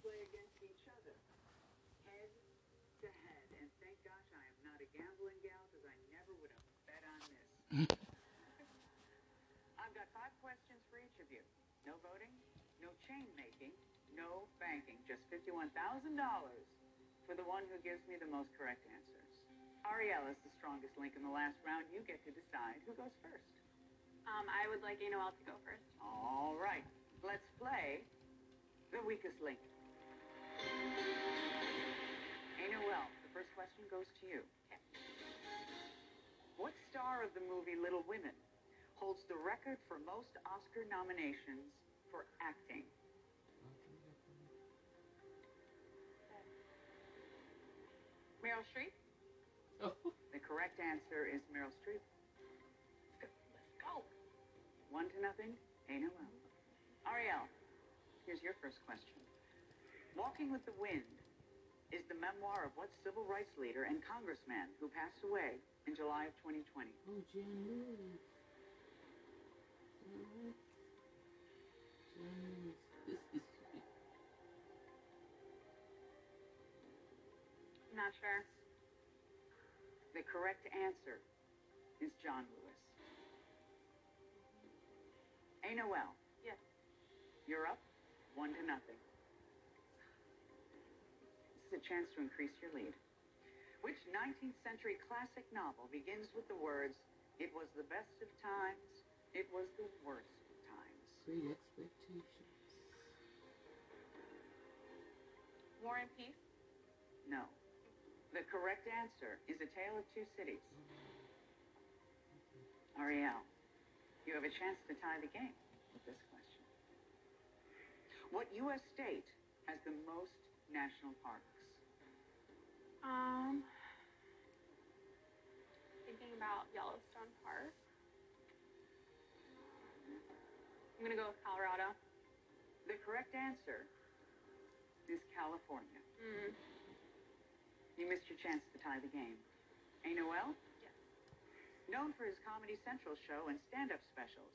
play against each other. Head to head. And thank gosh I am not a gambling gal because I never would have bet on this. I've got five questions for each of you. No voting, no chain making, no banking. Just $51,000 for the one who gives me the most correct answers. Ariel is the strongest link in the last round. You get to decide who goes first. Um, I would like Noel to go first. All right. Let's play the weakest link. Noel, the first question goes to you. What star of the movie Little Women holds the record for most Oscar nominations for acting? Meryl Streep? Oh. The correct answer is Meryl Streep. Let's go. One to nothing. Hey, Noel. Ariel, here's your first question. Walking with the Wind is the memoir of what civil rights leader and congressman who passed away in July of 2020? Oh, John Lewis. John Lewis. This is. Not sure. The correct answer is John Lewis. Hey, Noel, Yes. you're up one to nothing. This is a chance to increase your lead. Which 19th century classic novel begins with the words, It was the best of times, it was the worst of times? Great expectations. War and Peace? No. The correct answer is A Tale of Two Cities. Ariel, you have a chance to tie the game with this question. What U.S. state has the most national parks? Um, thinking about Yellowstone Park. I'm gonna go with Colorado. The correct answer is California. Mm. You missed your chance to tie the game. Hey, Noel? Yes. Known for his Comedy Central show and stand-up specials,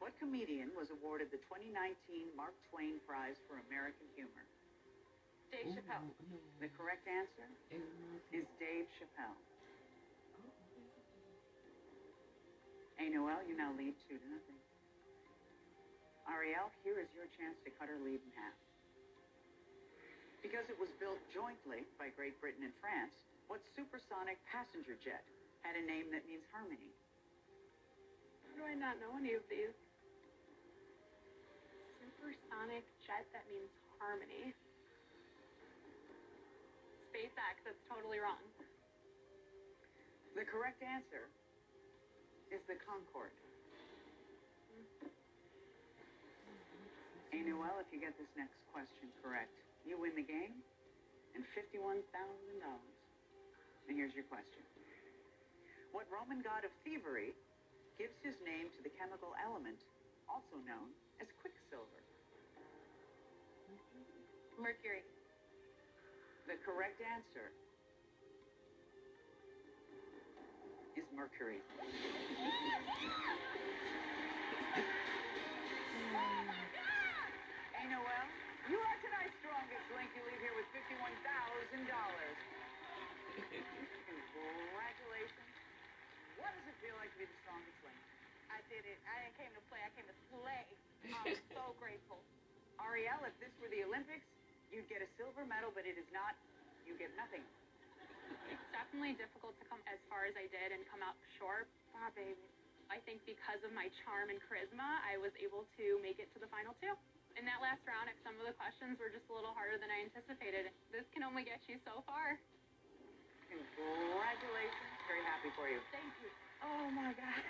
what comedian was awarded the 2019 Mark Twain Prize for American Humor? Dave Oh, Chappelle. no. The correct answer is Dave Chappelle. Oh, Hey, Noel, you now lead two to nothing. Ariel, here is your chance to cut her lead in half. Because it was built jointly by Great Britain and France, what supersonic passenger jet had a name that means harmony? How do I not know any of these? Supersonic jet that means harmony. SpaceX, that's totally wrong. The correct answer is the Concorde. Hey, Noel, if you get this next question correct, you win the game and $51,000. And here's your question. What Roman god of thievery gives his name to the chemical element also known as quicksilver? Mercury. The correct answer is mercury. Hey, Noel, you are tonight's strongest link. You leave here with $51,000. Congratulations. What does it feel like to be the strongest link? I did it. I didn't came to play. I came to slay. I'm so grateful. Ariel, if this were the Olympics, you'd get a silver medal, but it is not. You get nothing. It's definitely difficult to come as far as I did and come out short. Ah, baby. I think because of my charm and charisma, I was able to make it to the final two. In that last round, some of the questions were just a little harder than I anticipated. This can only get you so far. Congratulations. Very happy for you. Thank you. Oh my God.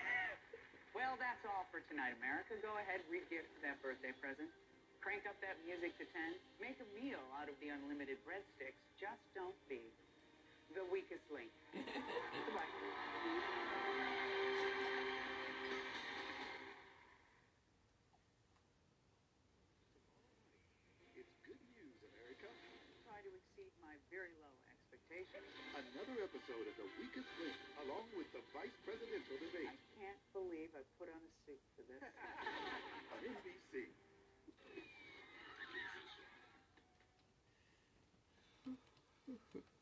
Well, that's all for tonight, America. Go ahead, regift that birthday present. Crank up that music to 10. Make a meal out of the unlimited breadsticks. Just don't be the weakest link. Goodbye. It's good news, America. Try to exceed my very low expectations. Another episode of The Weakest Link, along with the vice presidential I debate can't believe I put on a suit for this. on NBC. Mhm.